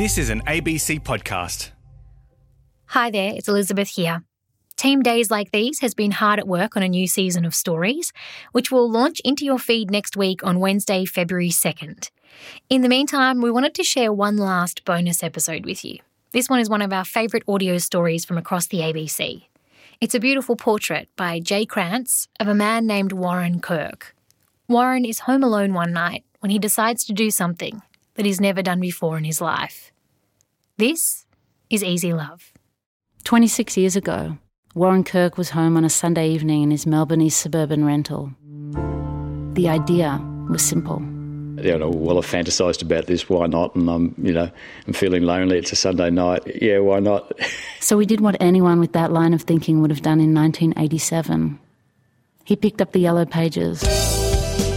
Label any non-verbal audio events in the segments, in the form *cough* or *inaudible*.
This is an ABC podcast. Hi there, it's Elizabeth here. Team Days Like These has been hard at work on a new season of stories, which will launch into your feed next week on Wednesday, February 2nd. In the meantime, we wanted to share one last bonus episode with you. This one is one of our favourite audio stories from across the ABC. It's a beautiful portrait by Jay Krantz of a man named Warren Kirk. Warren is home alone one night when he decides to do something that he's never done before in his life. This is Easy Love. 26 years ago, Warren Kirk was home on a Sunday evening in his Melbourne East suburban rental. The idea was simple. You know, well, I've fantasised about this. Why not? And I'm, you know, I'm feeling lonely. It's a Sunday night. Yeah, why not? *laughs* So he did what anyone with that line of thinking would have done in 1987. He picked up the yellow pages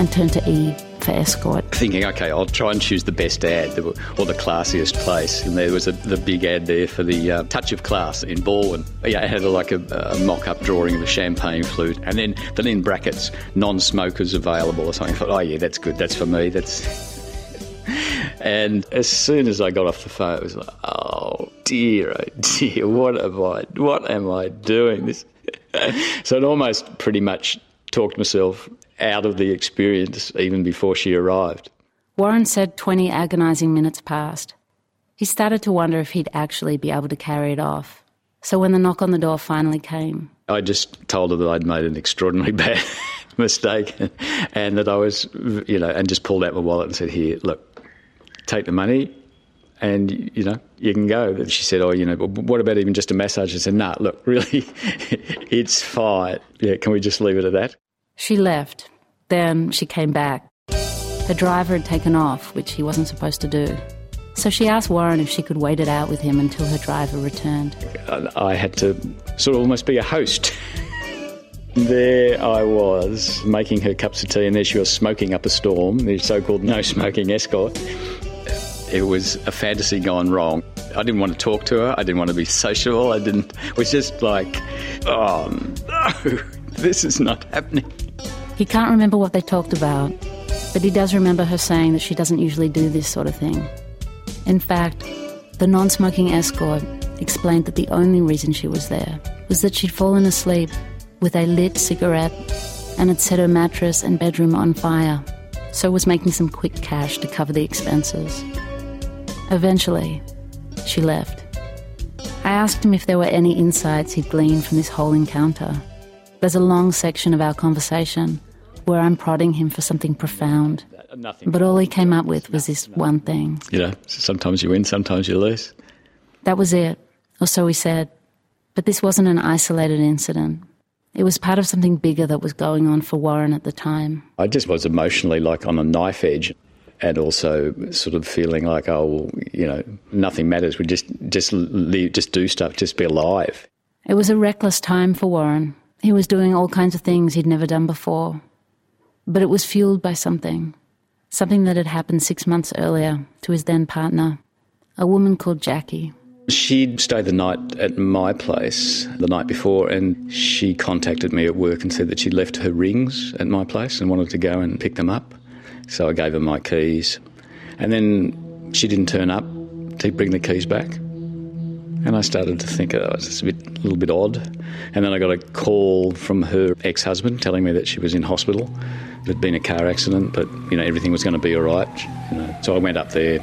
and turned to E for escort. Thinking, okay, I'll try and choose the best ad or the classiest place. And there was a, the big ad there for the uh, Touch of Class in Balwyn. Yeah, it had a, like a, a mock-up drawing of a champagne flute, and then then in brackets, non-smokers available or something. I thought, oh yeah, that's good. That's for me. That's. *laughs* And as soon as I got off the phone, it was like, oh dear, oh dear, what am I, what am I doing? This, *laughs* so it almost pretty much talked myself out of the experience even before she arrived. Warren said 20 agonising minutes passed. He started to wonder if he'd actually be able to carry it off. So when the knock on the door finally came, I just told her that I'd made an extraordinarily *laughs* bad mistake and that I was, you know, and just pulled out my wallet and said, Here, look, take the money and, you know, you can go. And she said, Oh, you know, what about even just a massage? I said, Nah, look, *laughs* really, it's fine. Yeah, can we just leave it at that? she left. Then she came back. Her driver had taken off, which he wasn't supposed to do. So she asked Warren if she could wait it out with him until her driver returned. I had to sort of almost be a host. There I was, making her cups of tea, and there she was smoking up a storm, the so called no smoking escort. It was a fantasy gone wrong. I didn't want to talk to her, I didn't want to be sociable, I didn't. It was just like, oh no, *laughs* this is not happening. He can't remember what they talked about, but he does remember her saying that she doesn't usually do this sort of thing. In fact, the non smoking escort explained that the only reason she was there was that she'd fallen asleep with a lit cigarette and had set her mattress and bedroom on fire, so was making some quick cash to cover the expenses. Eventually, she left. I asked him if there were any insights he'd gleaned from this whole encounter. There's a long section of our conversation where I'm prodding him for something profound. Nothing. But all he came up with was this one thing. You know, sometimes you win, sometimes you lose. That was it, or so he said. But this wasn't an isolated incident. It was part of something bigger that was going on for Warren at the time. I just was emotionally like on a knife edge and also sort of feeling like, oh, well, you know, nothing matters. We just, just, leave, just do stuff, just be alive. It was a reckless time for Warren. He was doing all kinds of things he'd never done before. But it was fueled by something. Something that had happened six months earlier to his then partner, a woman called Jackie. She'd stayed the night at my place the night before, and she contacted me at work and said that she'd left her rings at my place and wanted to go and pick them up. So I gave her my keys. And then she didn't turn up to bring the keys back. And I started to think, oh, it's a, bit, a little bit odd. And then I got a call from her ex husband telling me that she was in hospital. There'd been a car accident, but you know everything was going to be all right. You know. So I went up there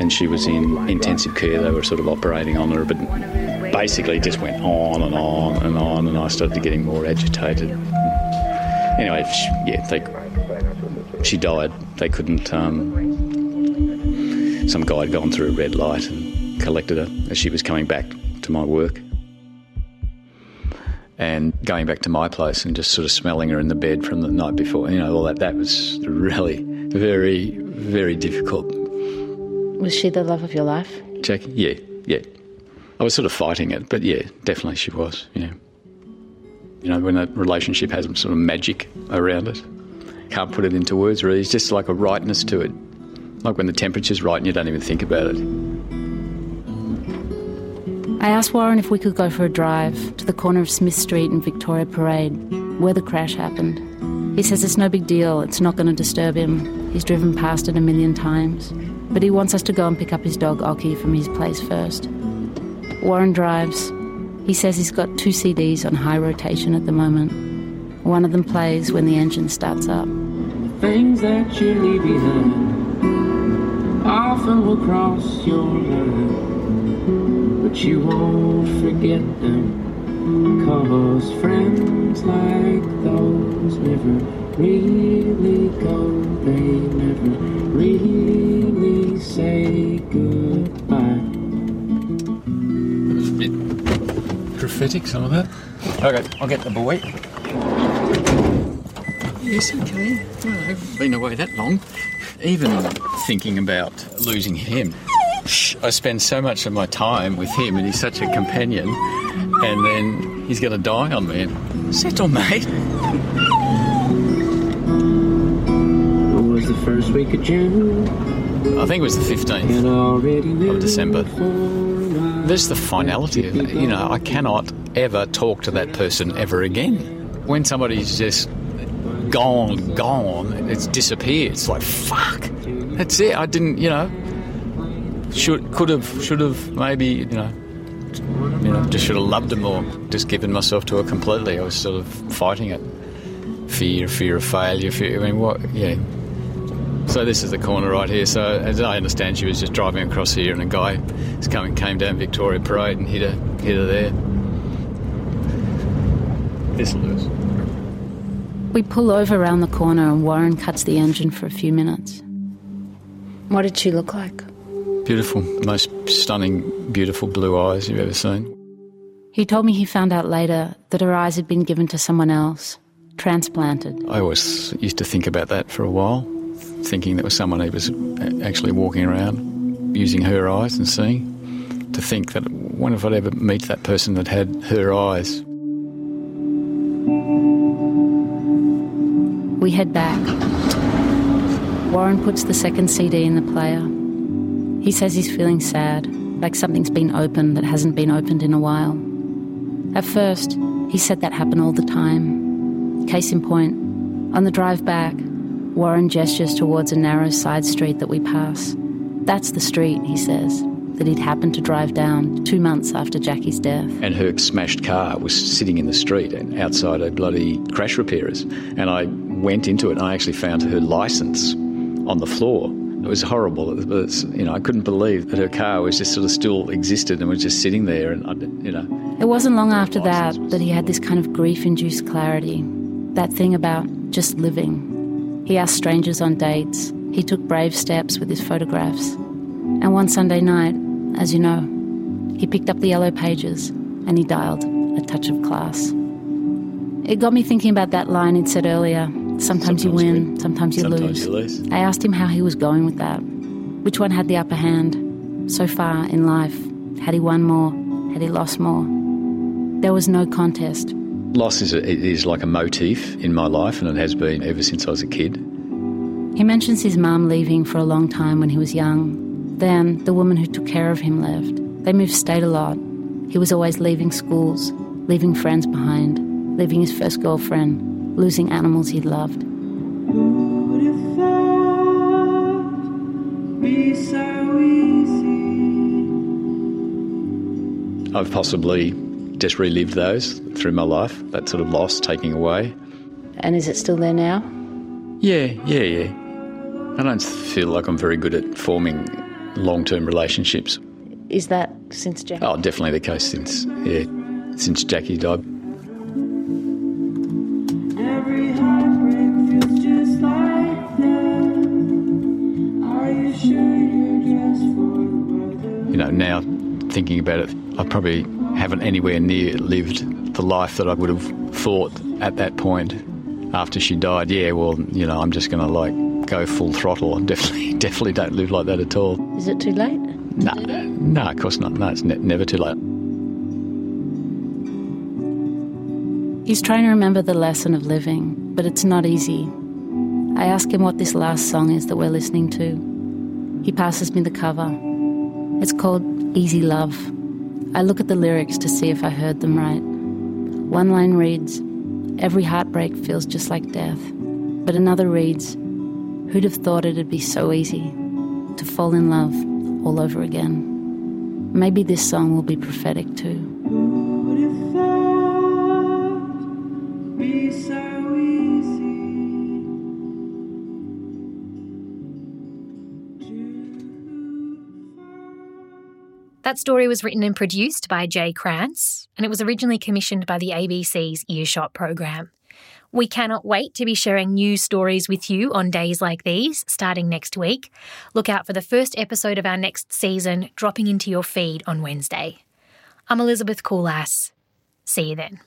and she was in intensive care. They were sort of operating on her, but basically just went on and on and on, and I started getting more agitated. Anyway, she, yeah, they, she died. They couldn't. Um, some guy had gone through a red light and collected her as she was coming back to my work. And going back to my place and just sort of smelling her in the bed from the night before, you know, all that, that was really very, very difficult Was she the love of your life? Jackie? Yeah, yeah. I was sort of fighting it, but yeah, definitely she was. Yeah. You know, when a relationship has some sort of magic around it, can't put it into words really. It's just like a rightness to it. Like when the temperature's right and you don't even think about it. I asked Warren if we could go for a drive to the corner of Smith Street and Victoria Parade, where the crash happened. He says it's no big deal, it's not going to disturb him. He's driven past it a million times. but he wants us to go and pick up his dog Oki from his place first. Warren drives. He says he's got two CDs on high rotation at the moment. One of them plays when the engine starts up. Things that you leave behind often will cross your but you won't forget them. Cause friends like those never really go, they never really say goodbye. It was a bit prophetic, some of that. Okay, I'll get the boy. Yes, okay. Well, I've been away that long. Even thinking about losing him. I spend so much of my time with him, and he's such a companion. And then he's going to die on me. Settle, mate. It was the first week of June, I think it was the 15th. Of December. December. There's the finality of it. You know, I cannot ever talk to that person ever again. When somebody's just gone, gone, it's disappeared. It's like, fuck. That's it. I didn't, you know, should, could have, should have, maybe, you know, you know, just should have loved him more. Just given myself to her completely. I was sort of fighting it. Fear, fear of failure, fear. I mean, what, yeah. So this is the corner right here. So as I understand, she was just driving across here, and a guy is coming, came down Victoria Parade and hit her, hit her there. This Lewis. We pull over around the corner and Warren cuts the engine for a few minutes. What did she look like? Beautiful, most stunning, beautiful blue eyes you've ever seen. He told me he found out later that her eyes had been given to someone else, transplanted. I always used to think about that for a while, thinking that was someone who was actually walking around using her eyes and seeing. To think that, when if I'd ever meet that person that had her eyes? We head back. Warren puts the second CD in the player. He says he's feeling sad, like something's been opened that hasn't been opened in a while. At first, he said that happened all the time. Case in point, on the drive back, Warren gestures towards a narrow side street that we pass. That's the street, he says, that he'd happened to drive down two months after Jackie's death. And her smashed car was sitting in the street outside a bloody crash repairers. And I went into it and I actually found her license on the floor. It was horrible. It was, you know, I couldn't believe that her car was just sort of still existed and was just sitting there. And I, you know, It wasn't long after that that he had this kind of grief induced clarity. That thing about just living. He asked strangers on dates. He took brave steps with his photographs. And one Sunday night, as you know, he picked up the yellow pages and he dialed a touch of class. It got me thinking about that line he'd said earlier sometimes, you Sometimes win, win, sometimes you sometimes lose. you lose. I asked him how he was going with that. Which one had the upper hand so far in life? Had he won more? Had he lost more? There was no contest. loss is, a, it is like a motif in my life and it has been ever since I was a kid. He mentions his mum leaving for a long time when he was young. Then the woman who took care of him left. They moved state a lot. He was always leaving schools, leaving friends behind, leaving his first girlfriend, losing animals he'd loved. Would have be so easy? I've possibly just relived those through my life, that sort of loss taking away. And is it still there now? Yeah, yeah, yeah. I don't feel like I'm very good at forming long term relationships. Is that since Jack? Oh, definitely the case since, yeah, since Jackie died. Know, now thinking about it, I probably haven't anywhere near lived the life that I would have thought at that point after she died. Yeah, well, you know, I'm just going to like go full throttle. I *laughs* definitely, definitely don't live like that at all. Is it too late? No, no, of course not. No, it's ne- never too late. He's trying to remember the lesson of living, but it's not easy. I ask him what this last song is that we're listening to. He passes me the cover. It's called Easy Love. I look at the lyrics to see if I heard them right. One line reads, Every heartbreak feels just like death. But another reads, Who'd have thought it'd be so easy? to fall in love all over again. Maybe this song will be prophetic too. That story was written and produced by Jay Krantz, and it was originally commissioned by the ABC's Earshot program. We cannot wait to be sharing new stories with you on days like these, starting next week. Look out for the first episode of our next season dropping into your feed on Wednesday. I'm Elizabeth Kulas. See you then.